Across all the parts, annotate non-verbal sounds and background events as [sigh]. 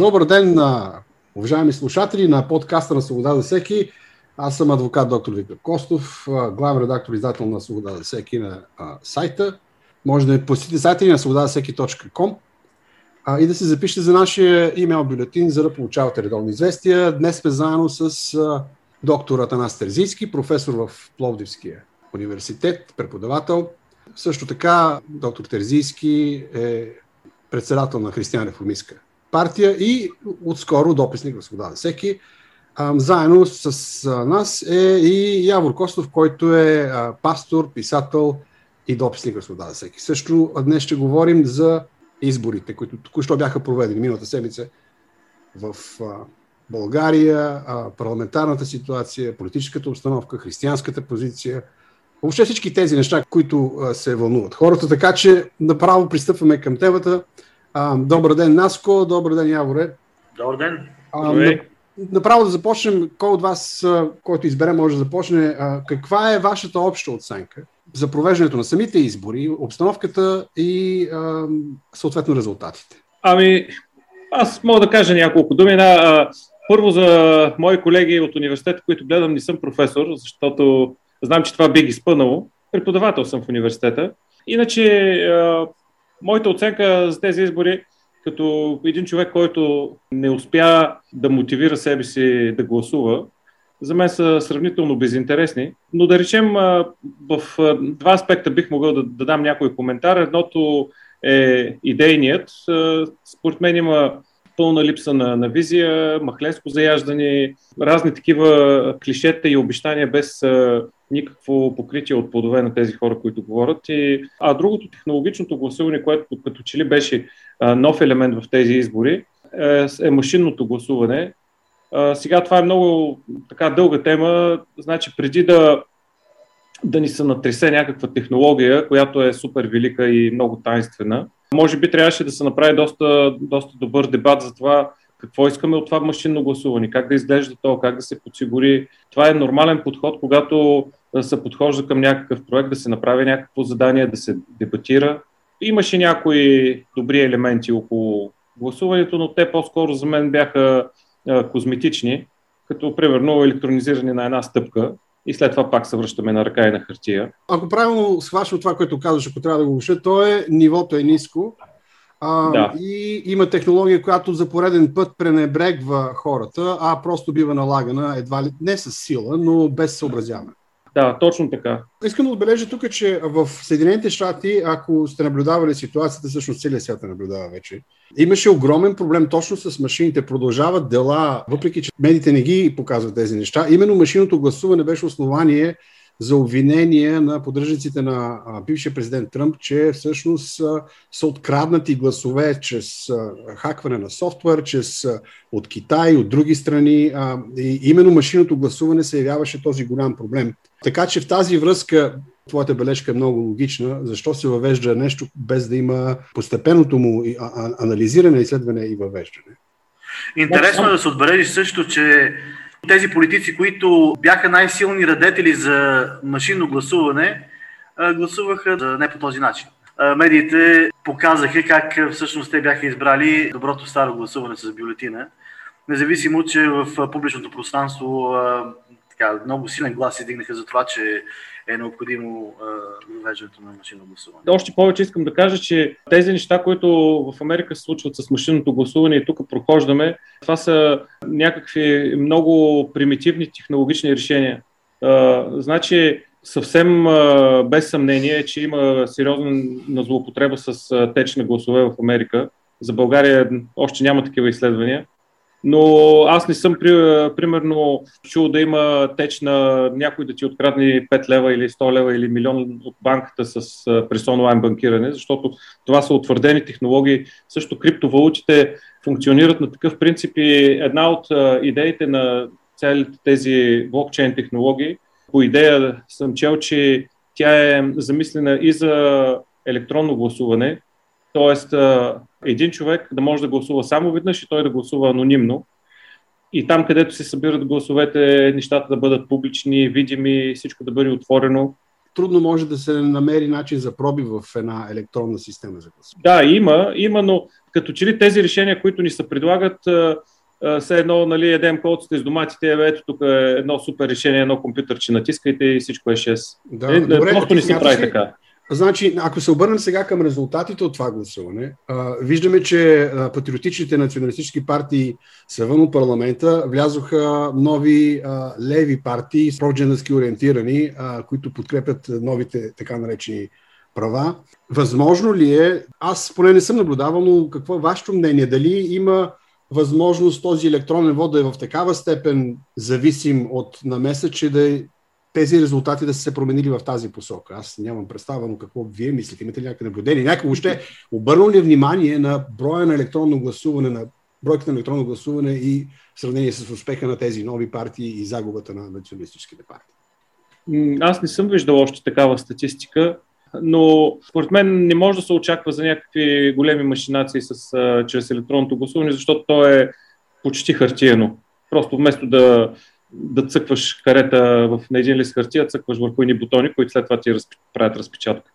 Добър ден уважаеми слушатели на подкаста на Свобода за всеки. Аз съм адвокат доктор Виктор Костов, главен редактор издател на Свобода за всеки на а, сайта. Може да посетите сайта ни на свободазасеки.com и да се запишете за нашия имейл бюлетин, за да получавате редовни известия. Днес сме заедно с а, доктор Атанас Терзийски, професор в Пловдивския университет, преподавател. Също така доктор Терзийски е председател на Християн реформистка партия и отскоро дописник Свобода всеки. заедно с нас е и Явор Костов, който е пастор, писател и дописник в Свобода всеки. Също днес ще говорим за изборите, които току-що бяха проведени миналата седмица в България, парламентарната ситуация, политическата обстановка, християнската позиция, въобще всички тези неща, които се вълнуват хората. Така че направо пристъпваме към темата. А, добър ден, Наско. Добър ден, Яворе. Добър ден. А, на, направо да започнем. Кой от вас, който избере, може да започне. А, каква е вашата обща оценка за провеждането на самите избори, обстановката и а, съответно резултатите? Ами, аз мога да кажа няколко думи. На, първо за мои колеги от университета, които гледам, не съм професор, защото знам, че това би ги спънало. Преподавател съм в университета. Иначе Моята оценка за тези избори, като един човек, който не успя да мотивира себе си да гласува, за мен са сравнително безинтересни. Но да речем, в два аспекта бих могъл да, да дам някой коментар. Едното е идейният. Според мен има пълна липса на, на визия, махленско заяждане, разни такива клишета и обещания без никакво покритие от плодове на тези хора, които говорят. И, а другото, технологичното гласуване, което като че ли беше а, нов елемент в тези избори, е, е машинното гласуване. А, сега това е много така дълга тема. Значи преди да, да ни се натресе някаква технология, която е супер велика и много тайнствена, може би трябваше да се направи доста, доста добър дебат за това какво искаме от това машинно гласуване, как да изглежда то, как да се подсигури. Това е нормален подход, когато се подхожда към някакъв проект, да се направи някакво задание, да се дебатира. Имаше някои добри елементи около гласуването, но те по-скоро за мен бяха козметични, като примерно електронизиране на една стъпка и след това пак се връщаме на ръка и на хартия. Ако правилно схващам това, което казваш, ако трябва да го уша, то е нивото е ниско, а, да. И има технология, която за пореден път пренебрегва хората, а просто бива налагана едва ли не с сила, но без съобразяване. Да, точно така. Искам да отбележа тук, че в Съединените щати, ако сте наблюдавали ситуацията, всъщност целият свят наблюдава вече, имаше огромен проблем точно с машините. Продължават дела, въпреки че медиите не ги показват тези неща. Именно машиното гласуване беше основание за обвинение на поддръжниците на бившия президент Тръмп, че всъщност са откраднати гласове чрез хакване на софтуер, чрез от Китай, от други страни. И именно машинното гласуване се явяваше този голям проблем. Така че в тази връзка твоята бележка е много логична. Защо се въвежда нещо без да има постепенното му анализиране, изследване и въвеждане? Интересно е да се отбележи също, че тези политици, които бяха най-силни радетели за машинно гласуване, гласуваха не по този начин. Медиите показаха как всъщност те бяха избрали доброто старо гласуване с бюлетина, независимо, че в публичното пространство така, много силен глас се дигнаха за това, че е необходимо въвеждането на машинно гласуване. Още повече искам да кажа, че тези неща, които в Америка се случват с машинното гласуване и тук прохождаме, това са някакви много примитивни технологични решения. А, значи, съвсем а, без съмнение, че има сериозна злоупотреба с а, теч на гласове в Америка. За България още няма такива изследвания. Но аз не съм, примерно, чул да има теч на някой да ти открадне 5 лева или 100 лева или милион от банката с, през онлайн банкиране, защото това са утвърдени технологии. Също криптовалутите функционират на такъв принцип и една от идеите на целите тези блокчейн технологии, по идея съм чел, че тя е замислена и за електронно гласуване, т.е. един човек да може да гласува само веднъж и той да гласува анонимно. И там, където се събират гласовете, нещата да бъдат публични, видими, всичко да бъде отворено. трудно може да се намери начин за проби в една електронна система за гласуване. Да, има, има, но като че ли тези решения, които ни се предлагат, все едно, нали, едем колците с доматите, ето тук е едно супер решение, едно компютърче натискайте и всичко е 6. Да, е, добре, просто не се прави така. Значи, ако се обърнем сега към резултатите от това гласуване, а, виждаме, че патриотичните националистически партии са вън от парламента, влязоха нови а, леви партии, продженаски ориентирани, а, които подкрепят новите така наречени права. Възможно ли е, аз поне не съм наблюдавал, но какво е вашето мнение? Дали има възможност този електронен вод да е в такава степен зависим от намеса, че да е тези резултати да са се променили в тази посока. Аз нямам представа, но какво вие мислите? Имате ли някакви наблюдения? Някой въобще обърнал ли внимание на броя на електронно гласуване, на бройката на електронно гласуване и в сравнение с успеха на тези нови партии и загубата на националистическите партии? Аз не съм виждал още такава статистика, но според мен не може да се очаква за някакви големи машинации с, чрез електронното гласуване, защото то е почти хартиено. Просто вместо да да цъкваш карета в, на един лист хартия, цъкваш върху едни бутони, които след това ти разпи, правят разпечатка.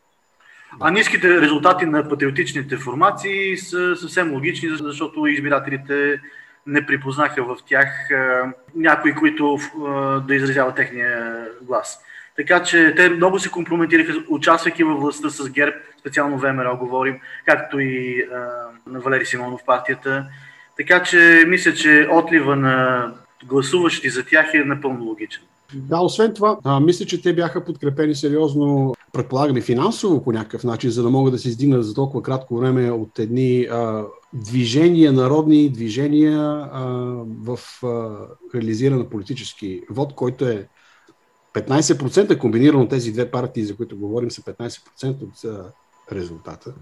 А ниските резултати на патриотичните формации са съвсем логични, защото избирателите не припознаха в тях някои, които да изразяват техния глас. Така че те много се компрометираха, участвайки във властта с ГЕРБ, специално ВМРО говорим, както и на Валери Симонов партията. Така че мисля, че отлива на гласуващи за тях е напълно логичен. Да, освен това, а, мисля, че те бяха подкрепени сериозно, предполагаме финансово по някакъв начин, за да могат да се издигнат за толкова кратко време от едни а, движения, народни движения а, в а, реализиран политически вод, който е 15% комбинирано тези две партии, за които говорим, са 15% от а, резултата.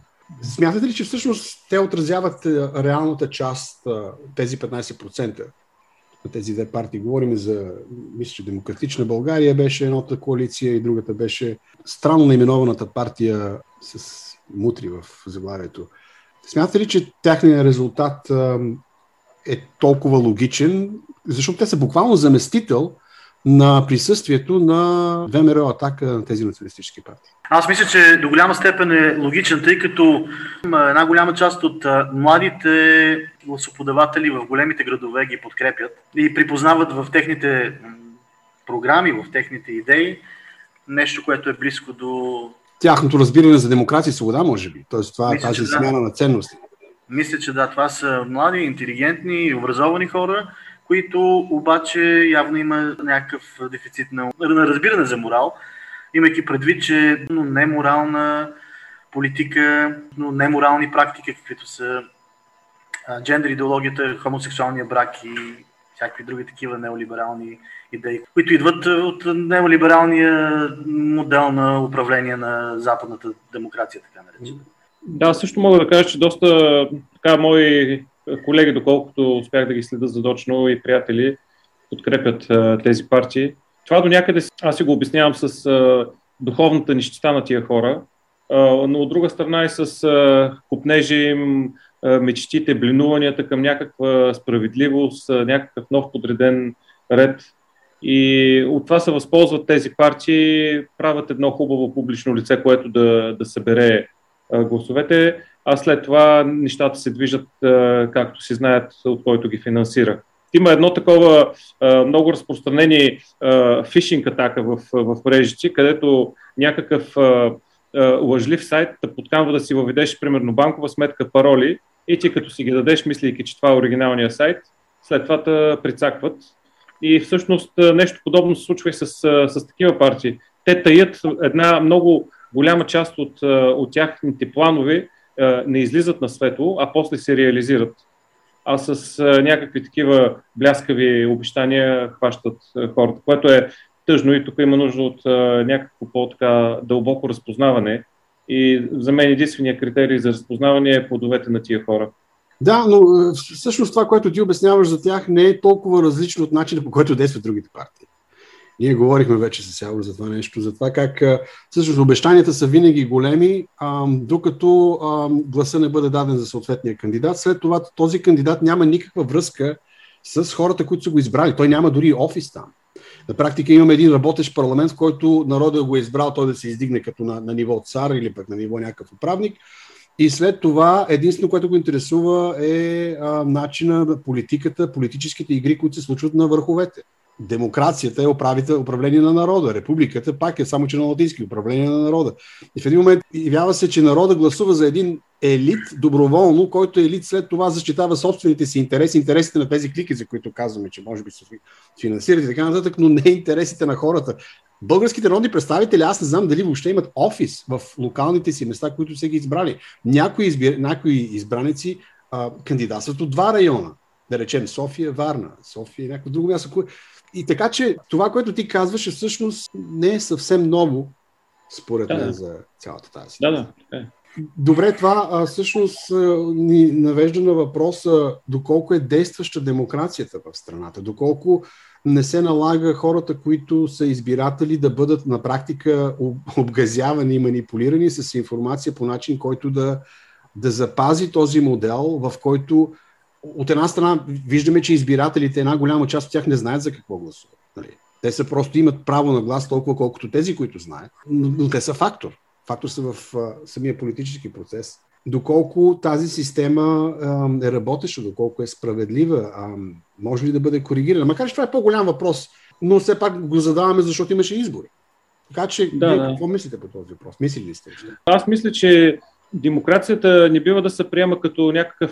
Смятате ли, че всъщност те отразяват реалната част, тези 15%? На тези две партии. Говорим за, мисля, че Демократична България беше едната коалиция и другата беше странно наименованата партия с мутри в заглавието. Смятате ли, че тяхният резултат е толкова логичен, защото те са буквално заместител на присъствието на ВМРО атака на тези националистически партии? Аз мисля, че до голяма степен е логичен, тъй като една голяма част от младите гласоподаватели в големите градове ги подкрепят и припознават в техните програми, в техните идеи нещо, което е близко до... Тяхното разбиране за демокрация и свобода, може би. Тоест това е тази да. смяна на ценности. Мисля, че да, това са млади, интелигентни образовани хора, които обаче явно има някакъв дефицит на, разбиране за морал, имайки предвид, че но неморална политика, но неморални практики, каквито са джендер идеологията, хомосексуалния брак и всякакви други такива неолиберални идеи, които идват от неолибералния модел на управление на западната демокрация, така наречена. Да, също мога да кажа, че доста така мои колеги, доколкото успях да ги следа задочно и приятели, подкрепят тези партии. Това до някъде аз си го обяснявам с а, духовната нищета на тия хора, а, но от друга страна и с а, купнежи им, а, мечтите, блинуванията към някаква справедливост, а, някакъв нов подреден ред. И от това се възползват тези партии, правят едно хубаво публично лице, което да, да събере а, гласовете а след това нещата се движат както си знаят от който ги финансира. Има едно такова много разпространени фишинг атака в, в мрежите, където някакъв лъжлив сайт да подканва да си въведеш, примерно, банкова сметка, пароли и ти като си ги дадеш, мислейки, че това е оригиналния сайт, след това те прицакват. И всъщност нещо подобно се случва и с, с такива партии. Те таят една много голяма част от, от тяхните планове не излизат на светло, а после се реализират. А с някакви такива бляскави обещания хващат хората, което е тъжно и тук има нужда от някакво по-така дълбоко разпознаване. И за мен единствения критерий за разпознаване е плодовете на тия хора. Да, но всъщност това, което ти обясняваш за тях, не е толкова различно от начина по който действат другите партии. Ние говорихме вече с Явор за това нещо, за това как всъщност обещанията са винаги големи, а, докато а, гласа не бъде даден за съответния кандидат. След това този кандидат няма никаква връзка с хората, които са го избрали. Той няма дори офис там. На практика имаме един работещ парламент, в който народът го е избрал той да се издигне като на, на ниво цар или пък на ниво някакъв управник. И след това единствено, което го интересува е а, начина, политиката, политическите игри, които се случват на върховете. Демокрацията е управление на народа. Републиката пак е само, че на латински управление на народа. И в един момент явява се, че народа гласува за един елит доброволно, който елит след това защитава собствените си интереси, интересите на тези клики, за които казваме, че може би се финансират и така нататък, но не интересите на хората. Българските народни представители, аз не знам дали въобще имат офис в локалните си места, които са ги избрали. Някои, избир... някои избраници а, кандидатстват от два района. Да речем София, Варна, София и някакво друго място. И така, че това, което ти казваш, е всъщност не е съвсем ново, според да, мен, за цялата тази ситуация. Да, да. Добре, това а, всъщност ни навежда на въпроса доколко е действаща демокрацията в страната, доколко не се налага хората, които са избиратели, да бъдат на практика обгазявани и манипулирани с информация по начин, който да, да запази този модел, в който от една страна виждаме, че избирателите, една голяма част от тях не знаят за какво гласуват. Нали? Те са просто имат право на глас толкова, колкото тези, които знаят, но, но те са фактор. Фактор са в а, самия политически процес. Доколко тази система а, е работеща, доколко е справедлива, а, може ли да бъде коригирана? Макар че това е по-голям въпрос, но все пак го задаваме, защото имаше избори. Така че, да, вие да. какво мислите по този въпрос? Мислили ли сте? Аз мисля, че демокрацията не бива да се приема като някакъв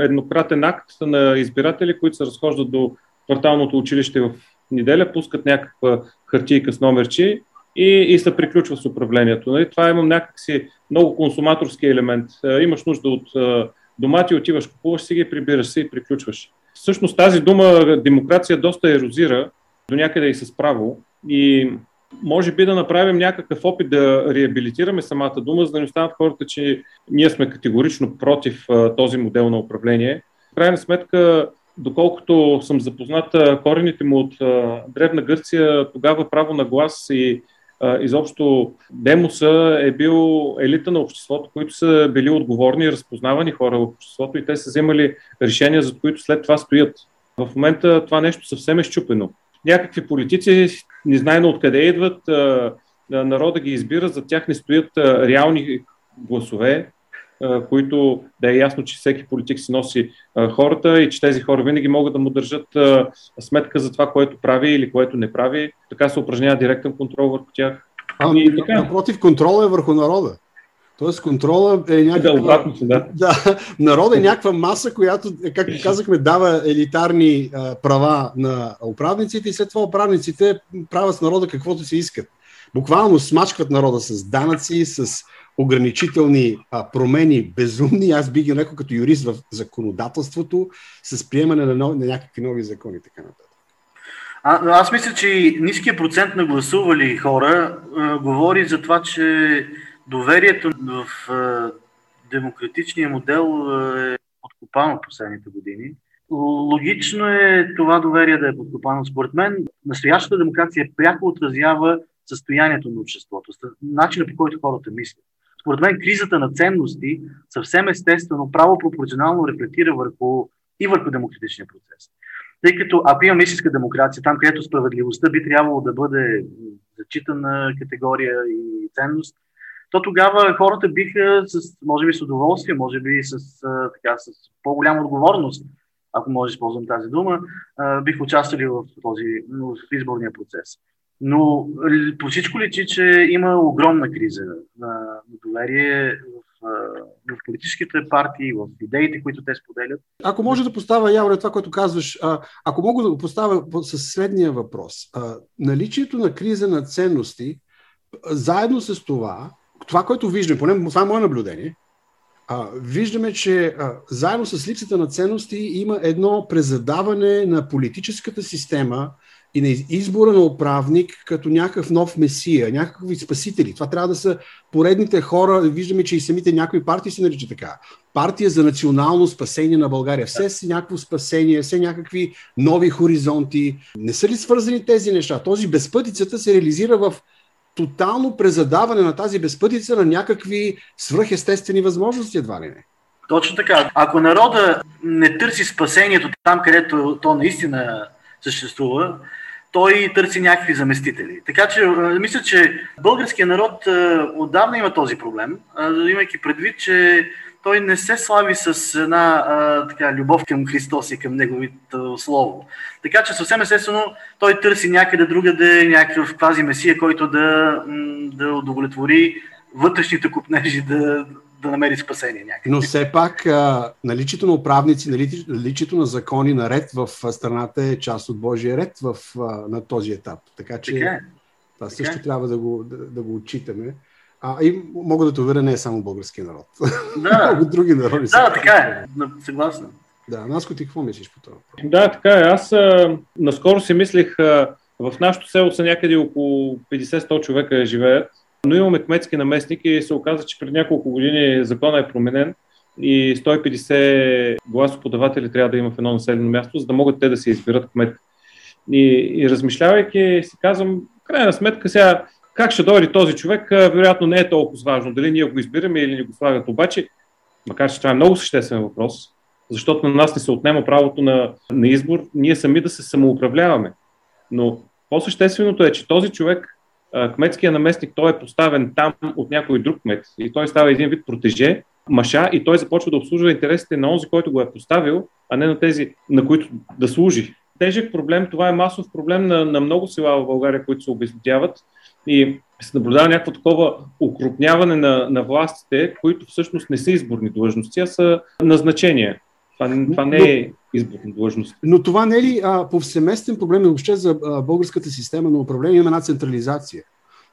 еднократен акт на избиратели, които се разхождат до кварталното училище в неделя, пускат някаква хартийка с номерчи и, и се приключва с управлението. Нали? Това имам някакси много консуматорски елемент. Имаш нужда от домати, отиваш, купуваш си ги, прибираш се и приключваш. Всъщност тази дума демокрация доста ерозира, до някъде и с право. И може би да направим някакъв опит да реабилитираме самата дума, за да не останат хората, че ние сме категорично против този модел на управление. В крайна сметка, доколкото съм запознат корените му от Древна Гърция, тогава право на глас и изобщо демоса е бил елита на обществото, които са били отговорни и разпознавани хора в обществото и те са вземали решения, за които след това стоят. В момента това нещо съвсем е щупено някакви политици, незнайно откъде идват, народа ги избира, за тях не стоят реални гласове, които да е ясно, че всеки политик си носи хората и че тези хора винаги могат да му държат сметка за това, което прави или което не прави. Така се упражнява директен контрол върху тях. А, и така. Напротив, контрол е върху народа. Тоест контрола е някаква... Да, обратно, да. да. Народа е някаква маса, която, както казахме, дава елитарни а, права на управниците и след това управниците правят с народа каквото си искат. Буквално смачкват народа с данъци, с ограничителни а, промени, безумни, аз би ги нарекал като юрист в законодателството, с приемане на, нов, на някакви нови закони и така нататък. А, аз мисля, че ниският процент на гласували хора а, говори за това, че доверието в демократичния модел е подкопано последните години. Логично е това доверие да е подкопано. Според мен, настоящата демокрация пряко отразява състоянието на обществото, начина по който хората мислят. Според мен, кризата на ценности съвсем естествено, право пропорционално рефлектира върху и върху демократичния процес. Тъй като ако имаме истинска демокрация, там където справедливостта би трябвало да бъде зачитана категория и ценност, то тогава хората биха, с, може би с удоволствие, може би с, така, с по-голяма отговорност, ако може да използвам тази дума, бих участвали в този в изборния процес. Но по всичко личи, че има огромна криза на, доверие в, в политическите партии, в идеите, които те споделят. Ако може да поставя, Явре, това, което казваш, ако мога да го поставя със следния въпрос. Наличието на криза на ценности, заедно с това, това, което виждаме, поне това е мое наблюдение, а, виждаме, че а, заедно с липсата на ценности има едно презадаване на политическата система и на избора на управник като някакъв нов месия, някакви спасители. Това трябва да са поредните хора. Виждаме, че и самите някои партии се наричат така. Партия за национално спасение на България. Все си някакво спасение, все някакви нови хоризонти. Не са ли свързани тези неща? Този безпътицата се реализира в тотално презадаване на тази безпътица на някакви свръхестествени възможности, едва ли не. Точно така. Ако народа не търси спасението там, където то наистина съществува, той търси някакви заместители. Така че мисля, че българският народ отдавна има този проблем, имайки предвид, че той не се слави с една а, така, любов към Христос и към Неговото Слово. Така че съвсем естествено той търси някъде другаде някакъв квази месия, който да, да удовлетвори вътрешните купнежи, да, да намери спасение някъде. Но все пак наличието на управници, наличието на закони наред в страната е част от Божия ред в, на този етап. Така че така е. това също така е. трябва да го, да, да го отчитаме. А, и мога да те уверя, не е само български народ. Да. [laughs] Много други народи. Да, така е. Съгласен. Да, Наско, ти какво мислиш по това? Да, така е. Аз а, наскоро си мислих, а, в нашото село са някъде около 50-100 човека живеят, но имаме кметски наместник и се оказа, че преди няколко години закона е променен и 150 гласоподаватели трябва да има в едно населено място, за да могат те да се избират кмет. И, и размишлявайки, си казвам, крайна сметка сега как ще дойде този човек, вероятно не е толкова важно дали ние го избираме или ни го слагат. Обаче, макар че това е много съществен въпрос, защото на нас не се отнема правото на, на избор, ние сами да се самоуправляваме. Но по-същественото е, че този човек, кметския наместник, той е поставен там от някой друг кмет и той става един вид протеже, маша и той започва да обслужва интересите на онзи, който го е поставил, а не на тези, на които да служи. Тежък проблем, това е масов проблем на, на много села в България, които се обезлюдяват и се наблюдава някакво такова укрупняване на, на властите, които всъщност не са изборни длъжности, а са назначения. Това, това не е изборна длъжност. Но това не е ли а, повсеместен проблем въобще за а, българската система на управление? Има една централизация.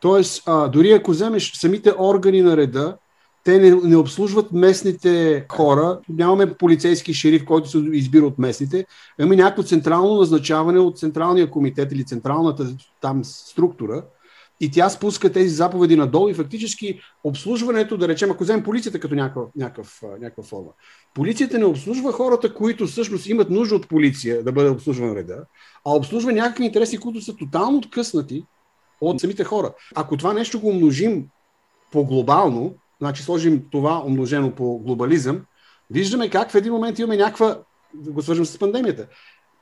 Тоест, а, дори ако вземеш самите органи на реда, те не, не обслужват местните хора. Нямаме полицейски шериф, който се избира от местните. Имаме някакво централно назначаване от Централния комитет или централната там структура, и тя спуска тези заповеди надолу и фактически обслужването, да речем, ако вземем полицията като някаква, някакъв, някаква форма, полицията не обслужва хората, които всъщност имат нужда от полиция да бъде обслужван реда, а обслужва някакви интереси, които са тотално откъснати от самите хора. Ако това нещо го умножим по-глобално, значи сложим това умножено по глобализъм, виждаме как в един момент имаме някаква, го свържем с пандемията,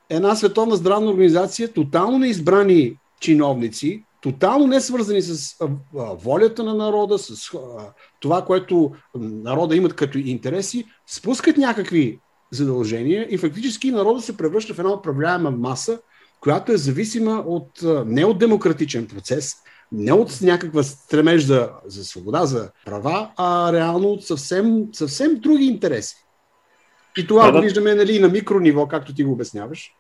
една световна здравна организация, тотално неизбрани чиновници, тотално не свързани с а, волята на народа, с а, това, което народа имат като интереси, спускат някакви задължения и фактически народа се превръща в една управляема маса, която е зависима от, не от демократичен процес, не от някаква стремеж за, за свобода, за права, а реално от съвсем, съвсем други интереси. И това да, го виждаме нали, на микрониво, както ти го обясняваш.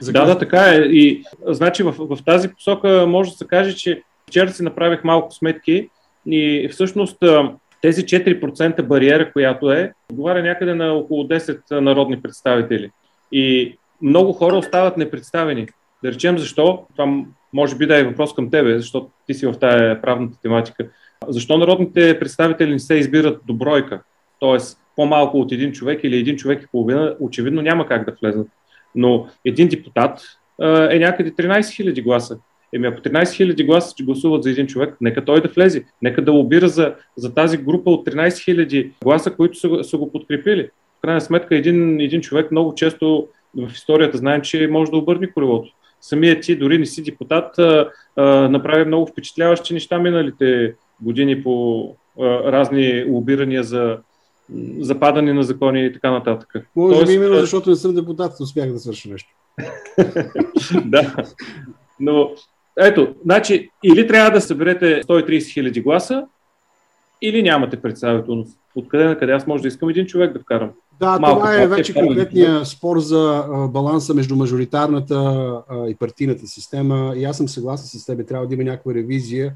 За да, да, така е. И значи в, в тази посока може да се каже, че вчера си направих малко сметки и всъщност тези 4% бариера, която е, отговаря някъде на около 10 народни представители. И много хора остават непредставени. Да речем защо, това може би да е въпрос към тебе, защото ти си в тая правната тематика. Защо народните представители не се избират до бройка? Тоест по-малко от един човек или един човек и половина, очевидно няма как да влезнат. Но един депутат е някъде 13 000 гласа. Еми ако 13 000 гласа че гласуват за един човек, нека той да влезе. Нека да лобира за, за тази група от 13 000 гласа, които са, са го подкрепили. В крайна сметка един, един човек много често в историята знаем, че може да обърне колелото. Самият ти, дори не си депутат, а, а, направи много впечатляващи неща миналите години по а, разни лобирания за западане на закони и така нататък. Може Тоест, би именно защото не съм депутат, успях да свърша нещо. [laughs] да. Но ето, значи, или трябва да съберете 130 хиляди гласа, или нямате представителност. Откъде на къде аз може да искам един човек да вкарам. Да, Малко това е вече конкретния спор за баланса между мажоритарната и партийната система. И аз съм съгласен с теб, трябва да има някаква ревизия.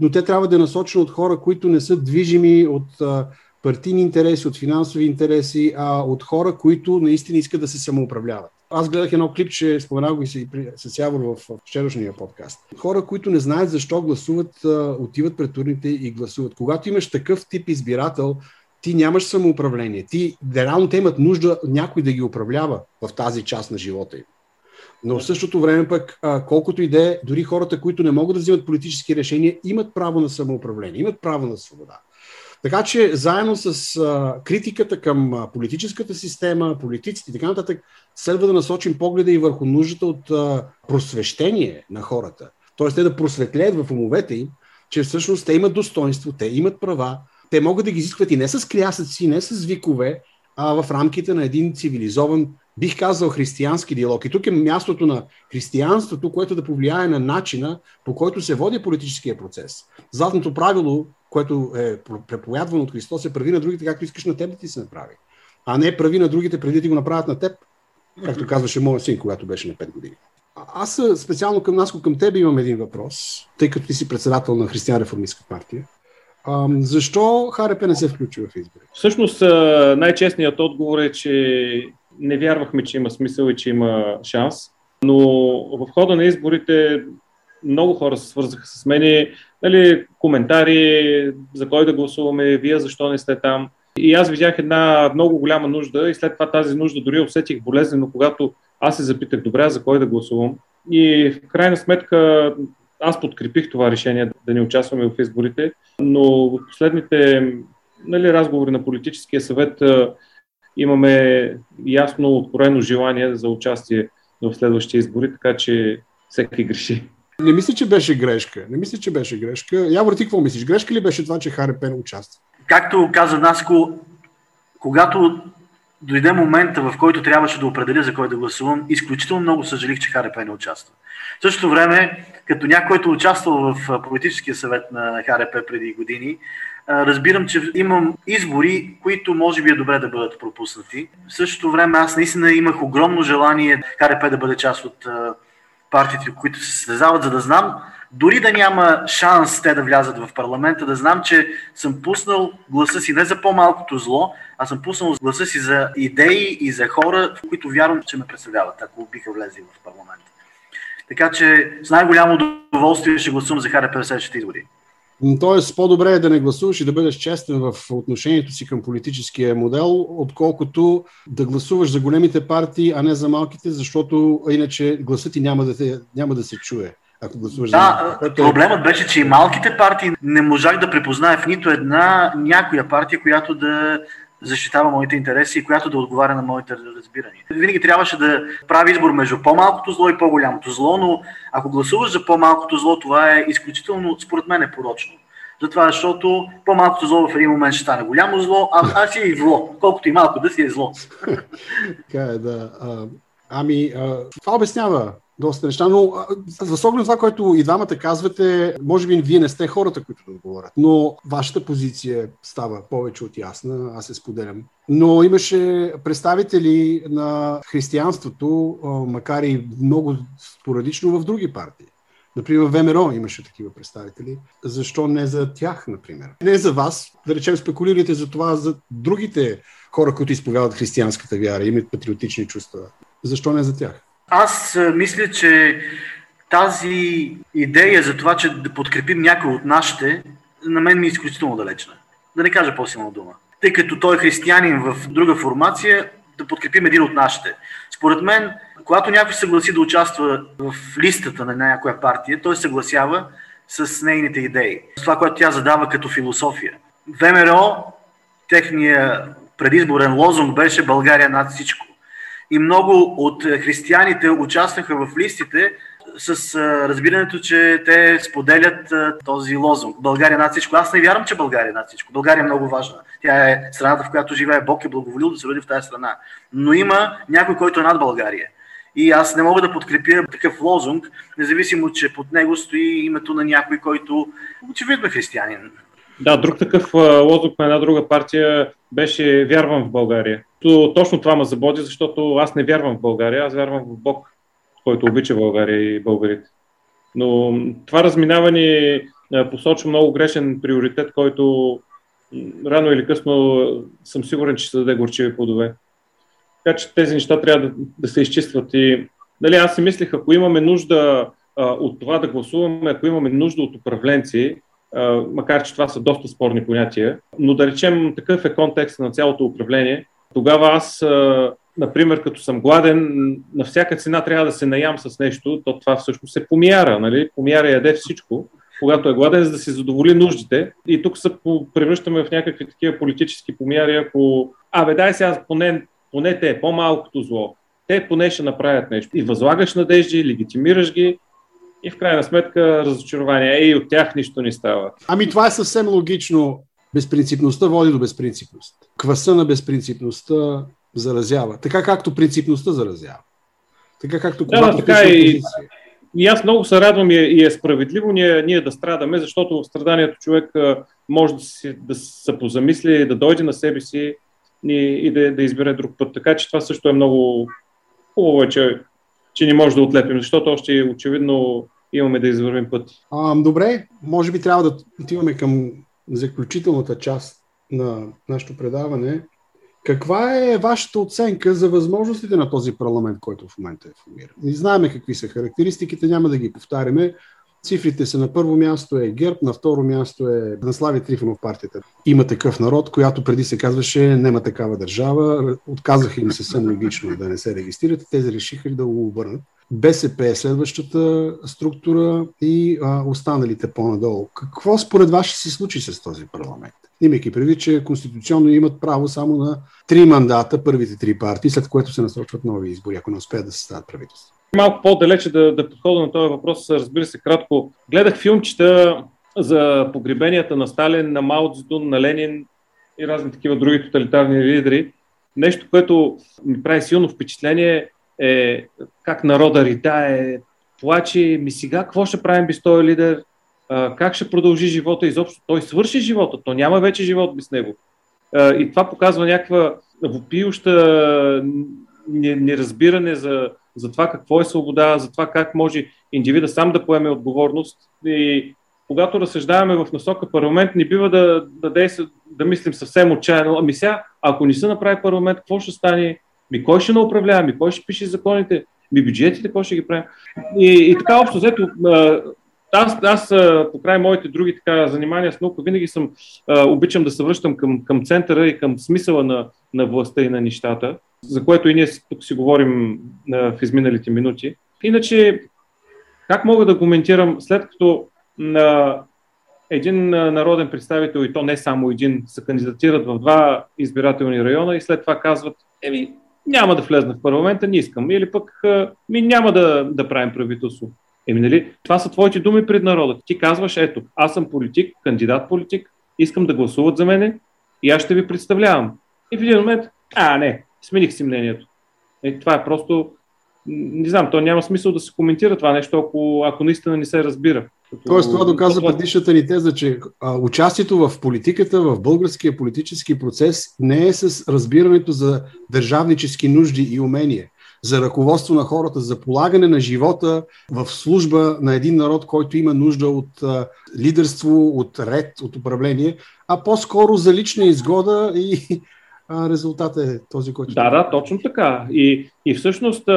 Но те трябва да е насочени от хора, които не са движими от партийни интереси, от финансови интереси, а от хора, които наистина искат да се самоуправляват. Аз гледах едно клипче, споменах го и с Явор в вчерашния подкаст. Хора, които не знаят защо гласуват, отиват пред турните и гласуват. Когато имаш такъв тип избирател, ти нямаш самоуправление. Ти, реално те имат нужда някой да ги управлява в тази част на живота им. Но в същото време пък, колкото и да е, дори хората, които не могат да взимат политически решения, имат право на самоуправление, имат право на свобода. Така че заедно с а, критиката към а, политическата система, политиците и така нататък, следва да насочим погледа и върху нуждата от а, просвещение на хората. Тоест те да просветлеят в умовете им, че всъщност те имат достоинство, те имат права, те могат да ги изискват и не с крясъци, не с викове, а в рамките на един цивилизован, бих казал, християнски диалог. И тук е мястото на християнството, което да повлияе на начина, по който се води политическия процес. Златното правило, което е преповядвано от Христос, е прави на другите, както искаш на теб да ти се направи. А не прави на другите преди да ти го направят на теб, както казваше моят син, когато беше на 5 години. Аз специално към нас, към теб имам един въпрос, тъй като ти си председател на Християн реформистска партия. А, защо ХРП не се включи в избори? Всъщност най-честният отговор е, че не вярвахме, че има смисъл и че има шанс. Но в хода на изборите много хора се свързаха с мен. Нали, коментари за кой да гласуваме, вие защо не сте там. И аз видях една много голяма нужда и след това тази нужда дори усетих болезнено, когато аз се запитах, добре, за кой да гласувам. И в крайна сметка аз подкрепих това решение да не участваме в изборите, но в последните нали, разговори на политическия съвет имаме ясно откроено желание за участие в следващите избори, така че всеки греши. Не мисля, че беше грешка. Не мисля, че беше грешка. Явор, ти какво мислиш? Грешка ли беше това, че ХРП не участва? Както каза Наско, когато дойде момента, в който трябваше да определя за кой да гласувам, изключително много съжалих, че ХРП не участва. В същото време, като някой, който участвал в политическия съвет на ХРП преди години, разбирам, че имам избори, които може би е добре да бъдат пропуснати. В същото време аз наистина имах огромно желание ХРП да бъде част от партиите, които се състезават, за да знам дори да няма шанс те да влязат в парламента, да знам, че съм пуснал гласа си не за по-малкото зло, а съм пуснал гласа си за идеи и за хора, в които вярвам, че ме представляват, ако биха влезли в парламента. Така че с най-голямо удоволствие ще гласувам за ХРП следващите избори. Тоест, по-добре е да не гласуваш и да бъдеш честен в отношението си към политическия модел, отколкото да гласуваш за големите партии, а не за малките, защото иначе гласът ти няма да, те, няма да се чуе ако гласуваш да, за проблемът беше, че и малките партии не можах да препозная в нито една някоя партия, която да защитава моите интереси и която да отговаря на моите разбирания. Винаги трябваше да прави избор между по-малкото зло и по-голямото зло, но ако гласуваш за по-малкото зло, това е изключително, според мен е порочно. Затова, защото по-малкото зло в един момент ще стане голямо зло, а, а си е и зло. Колкото и малко да си е зло. така е, да. А, ами, а, това обяснява доста неща, но с оглед това, което и двамата казвате, може би вие не сте хората, които да отговорят, но вашата позиция става повече от ясна, аз се споделям. Но имаше представители на християнството, макар и много спорадично в други партии. Например, в ВМРО имаше такива представители. Защо не за тях, например? Не за вас. Да речем, спекулирате за това за другите хора, които изповядат християнската вяра, имат патриотични чувства. Защо не за тях? Аз мисля, че тази идея за това, че да подкрепим някой от нашите, на мен ми е изключително далечна. Да не кажа по-силна дума. Тъй като той е християнин в друга формация, да подкрепим един от нашите. Според мен, когато някой съгласи да участва в листата на някоя партия, той съгласява с нейните идеи. С това, което тя задава като философия. ВМРО, техния предизборен лозунг беше България над всичко и много от е, християните участваха в листите с е, разбирането, че те споделят е, този лозунг. България над всичко. Аз не вярвам, че България над всичко. България е много важна. Тя е страната, в която живее. Бог е благоволил да се роди в тази страна. Но има някой, който е над България. И аз не мога да подкрепя такъв лозунг, независимо, че под него стои името на някой, който очевидно е християнин. Да, друг такъв лозунг на една друга партия беше Вярвам в България. То, точно това ме забоди, защото аз не вярвам в България, аз вярвам в Бог, който обича България и българите. Но това разминаване посочва много грешен приоритет, който рано или късно съм сигурен, че ще даде горчиви плодове. Така че тези неща трябва да, да се изчистват. И нали, аз си мислех, ако имаме нужда а, от това да гласуваме, ако имаме нужда от управленци, макар че това са доста спорни понятия. Но да речем, такъв е контекст на цялото управление. Тогава аз, например, като съм гладен, на всяка цена трябва да се наям с нещо, то това всъщност се помяра, нали? Помяра яде всичко. когато е гладен, за да си задоволи нуждите. И тук се превръщаме в някакви такива политически помяри, ако абе дай сега поне, поне те по-малкото зло. Те поне ще направят нещо. И възлагаш надежди, легитимираш ги, и в крайна сметка разочарование. Ей, от тях нищо не става. Ами това е съвсем логично. Безпринципността води до безпринципност. Кваса на безпринципността заразява. Така както принципността заразява. Така както да, така и, и аз много се радвам и е, и е справедливо ние, ние да страдаме, защото в страданието човек може да, си, да се позамисли, да дойде на себе си и, и да, да избере друг път. Така че това също е много хубаво, че, че не може да отлепим, защото още очевидно имаме да извървим път. А, добре, може би трябва да отиваме към заключителната част на нашето предаване. Каква е вашата оценка за възможностите на този парламент, който в момента е формиран? Не знаеме какви са характеристиките, няма да ги повтаряме. Цифрите са на първо място е ГЕРБ, на второ място е Наслави Трифонов партията. Има такъв народ, която преди се казваше нема такава държава. Отказаха им съвсем логично да не се регистрират. Те решиха да го обърнат. БСП е следващата структура и а, останалите по-надолу. Какво според вас ще се случи с този парламент? Имайки преди, че конституционно имат право само на три мандата, първите три партии, след което се насочват нови избори, ако не успеят да се правителство. Малко по-далече да, да подходя на този въпрос, разбира се, кратко. Гледах филмчета за погребенията на Сталин, на Мао Цзедун, на Ленин и разни такива други тоталитарни лидери. Нещо, което ми прави силно впечатление е как народа ридае, плаче, ми сега какво ще правим без този лидер, как ще продължи живота изобщо. Той свърши живота, то няма вече живот без него. И това показва някаква вопиюща неразбиране за, за това какво е свобода, за това как може индивида сам да поеме отговорност. И когато разсъждаваме в насока парламент, не бива да, да, действа, да мислим съвсем отчаяно. Ами сега, ако не се направи парламент, какво ще стане? Ми кой ще не управлява? Ми кой ще пише законите? Ми бюджетите, какво ще ги правим? И, и така общо взето, аз, аз по край моите други така, занимания с наука винаги съм, обичам да се връщам към, към центъра и към смисъла на, на властта и на нещата, за което и ние тук си говорим а, в изминалите минути. Иначе, как мога да коментирам, след като на един народен представител, и то не само един, се кандидатират в два избирателни района и след това казват, еми, няма да влезна в парламента, не искам. Или пък ми няма да, да правим правителство. Еми, нали, това са твоите думи пред народа. Ти казваш, ето, аз съм политик, кандидат политик, искам да гласуват за мене и аз ще ви представлявам. И в един момент, а, не, смених си мнението. Е, това е просто, не знам, то няма смисъл да се коментира това нещо, ако, ако наистина не се разбира. Тоест това доказва предишната ни теза, че а, участието в политиката, в българския политически процес не е с разбирането за държавнически нужди и умения, за ръководство на хората, за полагане на живота в служба на един народ, който има нужда от а, лидерство, от ред, от управление, а по-скоро за лична изгода и [laughs] резултатът е този, който... Да, да, точно така. И, и всъщност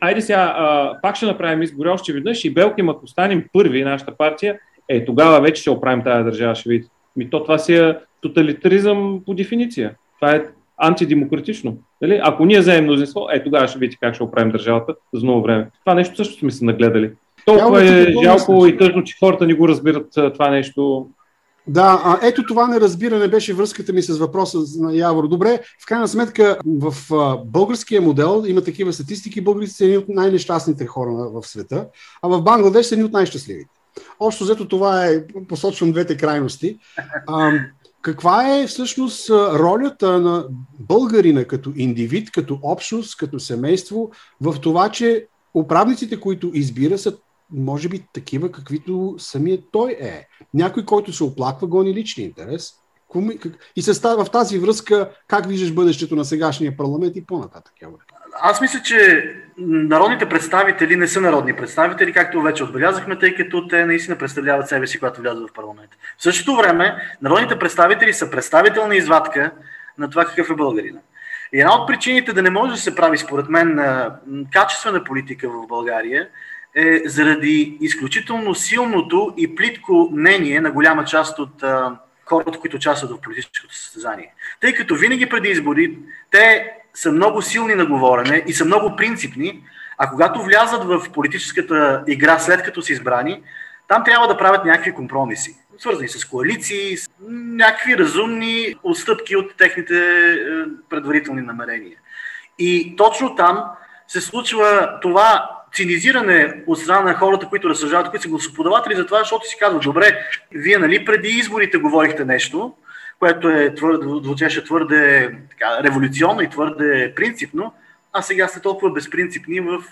айде сега, а, пак ще направим избори още веднъж и Белким, ако станем първи, нашата партия, е, тогава вече ще оправим тази държава, ще видите. Ми то това си е тоталитаризъм по дефиниция. Това е антидемократично. Нали? Ако ние вземем мнозинство, е, тогава ще видите как ще оправим държавата за много време. Това нещо също сме се нагледали. Толкова е жалко и тъжно, че хората не го разбират това нещо. Да, а, ето това неразбиране беше връзката ми с въпроса на Явор. Добре, в крайна сметка в българския модел има такива статистики. Българите са едни от най-нещастните хора в света, а в Бангладеш са едни от най-щастливите. Общо взето това е, посочвам двете крайности. А, каква е всъщност ролята на българина като индивид, като общност, като семейство в това, че управниците, които избира, са може би такива, каквито самият той е. Някой, който се оплаква, гони лични интерес. И се става в тази връзка, как виждаш бъдещето на сегашния парламент и по-нататък? Аз мисля, че народните представители не са народни представители, както вече отбелязахме, тъй като те наистина представляват себе си, когато влязат в парламент. В същото време, народните представители са представителна извадка на това какъв е българина. И една от причините да не може да се прави, според мен, качествена политика в България е заради изключително силното и плитко мнение на голяма част от а, хората, които участват в политическото състезание. Тъй като винаги преди избори те са много силни на говорене и са много принципни, а когато влязат в политическата игра след като са избрани, там трябва да правят някакви компромиси, свързани с коалиции, с някакви разумни отстъпки от техните е, предварителни намерения. И точно там се случва това цинизиране от страна на хората, които разсъждават, които са гласоподаватели, за това, защото си казват, добре, вие нали преди изборите говорихте нещо, което е звучеше твърде така, революционно и твърде принципно, а сега сте толкова безпринципни в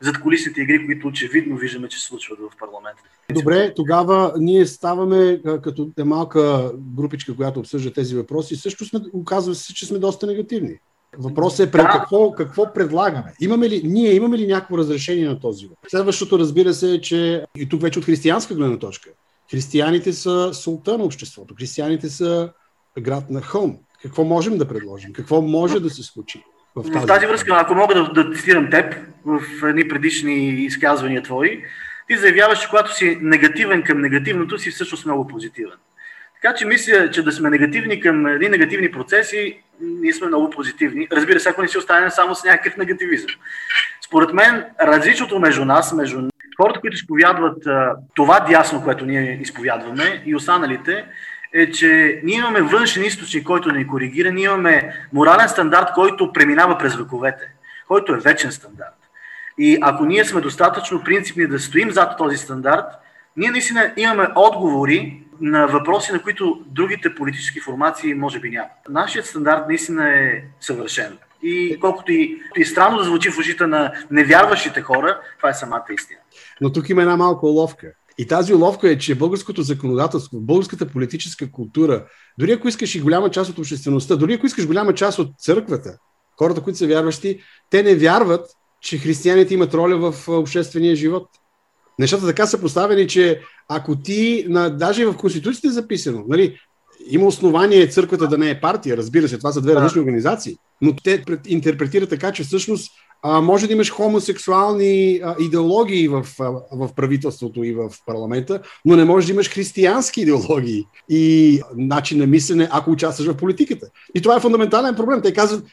задколисните игри, които очевидно виждаме, че се случват в парламента. Добре, тогава ние ставаме като е малка групичка, която обсъжда тези въпроси. Също сме, оказва се, че сме доста негативни. Въпросът е пред да. какво, какво предлагаме. Имаме ли, ние имаме ли някакво разрешение на този въпрос? Следващото, разбира се, е, че и тук вече от християнска гледна точка. Християните са султа на обществото. Християните са град на хълм. Какво можем да предложим? Какво може да се случи? В тази, в тази връзка, ако мога да, да цитирам теб в едни предишни изказвания твои, ти заявяваш, че когато си негативен към негативното, си всъщност много позитивен. Така че мисля, че да сме негативни към едни негативни процеси, ние сме много позитивни. Разбира се, ако не си останем само с някакъв негативизъм. Според мен, различното между нас, между хората, които изповядват това дясно, което ние изповядваме и останалите, е, че ние имаме външен източник, който ни коригира, ние имаме морален стандарт, който преминава през вековете, който е вечен стандарт. И ако ние сме достатъчно принципни да стоим зад този стандарт, ние наистина имаме отговори на въпроси, на които другите политически формации може би няма. Нашият стандарт наистина е съвършен. И колкото и, и странно да звучи в ушите на невярващите хора, това е самата истина. Но тук има една малка уловка. И тази уловка е, че българското законодателство, българската политическа култура, дори ако искаш и голяма част от обществеността, дори ако искаш голяма част от църквата, хората, които са вярващи, те не вярват, че християните имат роля в обществения живот. Нещата така са поставени, че ако ти, на, даже в Конституцията е записано, нали, има основание църквата да не е партия, разбира се, това са две различни организации, но те интерпретират така, че всъщност а, може да имаш хомосексуални а, идеологии в, а, в правителството и в парламента, но не може да имаш християнски идеологии и начин на мислене, ако участваш в политиката. И това е фундаментален проблем. Те казват,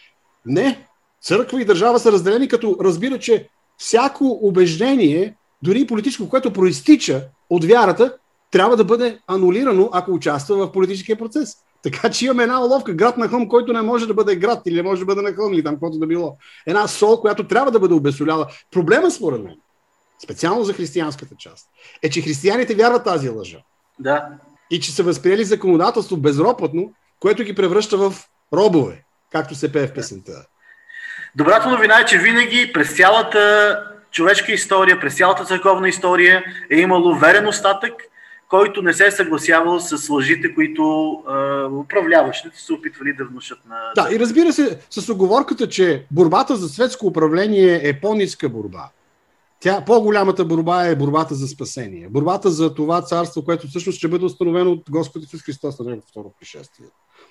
не, църква и държава са разделени, като разбира, че всяко убеждение, дори политическо, което проистича от вярата, трябва да бъде анулирано, ако участва в политическия процес. Така че имаме една оловка, град на хълм, който не може да бъде град или не може да бъде на хълм или там каквото да било. Една сол, която трябва да бъде обесоляла. Проблема според мен, специално за християнската част, е, че християните вярват тази лъжа. Да. И че са възприели законодателство безропотно, което ги превръща в робове, както се пее в песента. Добрата новина е, че винаги през цялата човешка история, през цялата църковна история е имало верен остатък който не се е съгласявал с лъжите, които а, управляващите са опитвали да внушат на... Да, и разбира се, с оговорката, че борбата за светско управление е по-ниска борба. Тя, по-голямата борба е борбата за спасение. Борбата за това царство, което всъщност ще бъде установено от Господ Исус Христос на Неговото второ пришествие.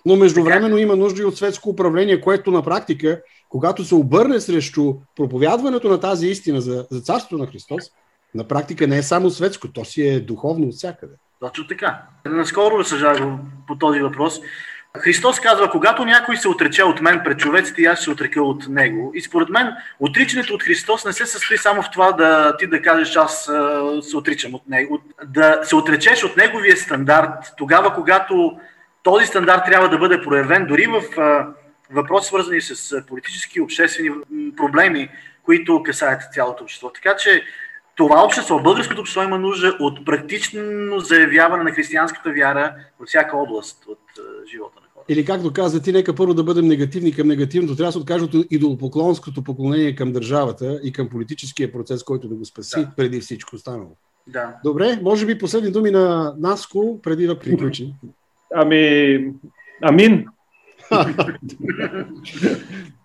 Но междувременно има нужда и от светско управление, което на практика, когато се обърне срещу проповядването на тази истина за, за царството на Христос, на практика не е само светско, то си е духовно от всякъде. Точно така. Наскоро разсъждах по този въпрос. Христос казва, когато някой се отрече от мен пред човеците, аз се отрека от него. И според мен, отричането от Христос не се състои само в това да ти да кажеш, аз се отричам от него. Да се отречеш от неговия стандарт, тогава, когато този стандарт трябва да бъде проявен, дори в въпроси, свързани с политически и обществени проблеми, които касаят цялото общество. Така че това общество, българското общество има нужда от практично заявяване на християнската вяра във всяка област от живота на хората. Или както каза ти, нека първо да бъдем негативни към негативното. Трябва да се откажем от идолопоклонското поклонение към държавата и към политическия процес, който да го спаси да. преди всичко останало. Да. Добре, може би последни думи на Наско, преди да приключим. Ами, амин. [laughs]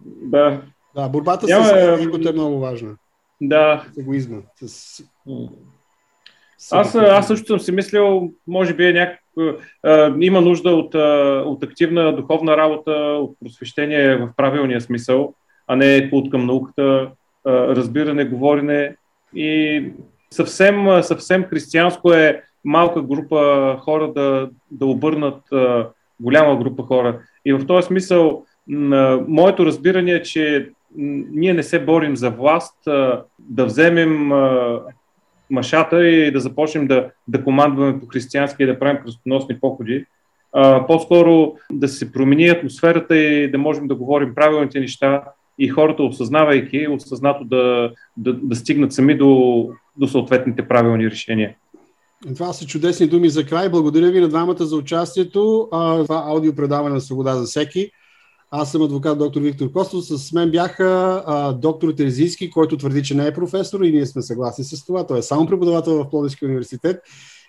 да. Да, борбата Няма, с е много важна. Да. С егоизма. С... Аз, аз също съм си мислил, може би е някак, а, има нужда от, а, от активна духовна работа, от просвещение в правилния смисъл, а не от към науката, а, разбиране, говорене и съвсем, съвсем християнско е малка група хора да, да обърнат а, голяма група хора. И в този смисъл, моето разбиране е, че ние не се борим за власт, да вземем машата и да започнем да, да командваме по християнски и да правим кръстоносни походи. По-скоро да се промени атмосферата и да можем да говорим правилните неща и хората, осъзнавайки, осъзнато да, да, да стигнат сами до, до съответните правилни решения. Това са чудесни думи за край. Благодаря ви на двамата за участието. Това аудиопредаване на Свобода за всеки. Аз съм адвокат доктор Виктор Костов. С мен бяха а, доктор Терезийски, който твърди, че не е професор и ние сме съгласни с това. Той е само преподавател в Плодивския университет.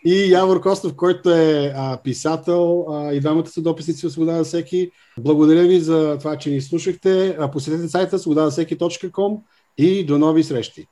И Явор Костов, който е а, писател а, и двамата са дописници от Свобода за всеки. Благодаря ви за това, че ни слушахте. Посетете сайта свободазасеки.com и до нови срещи!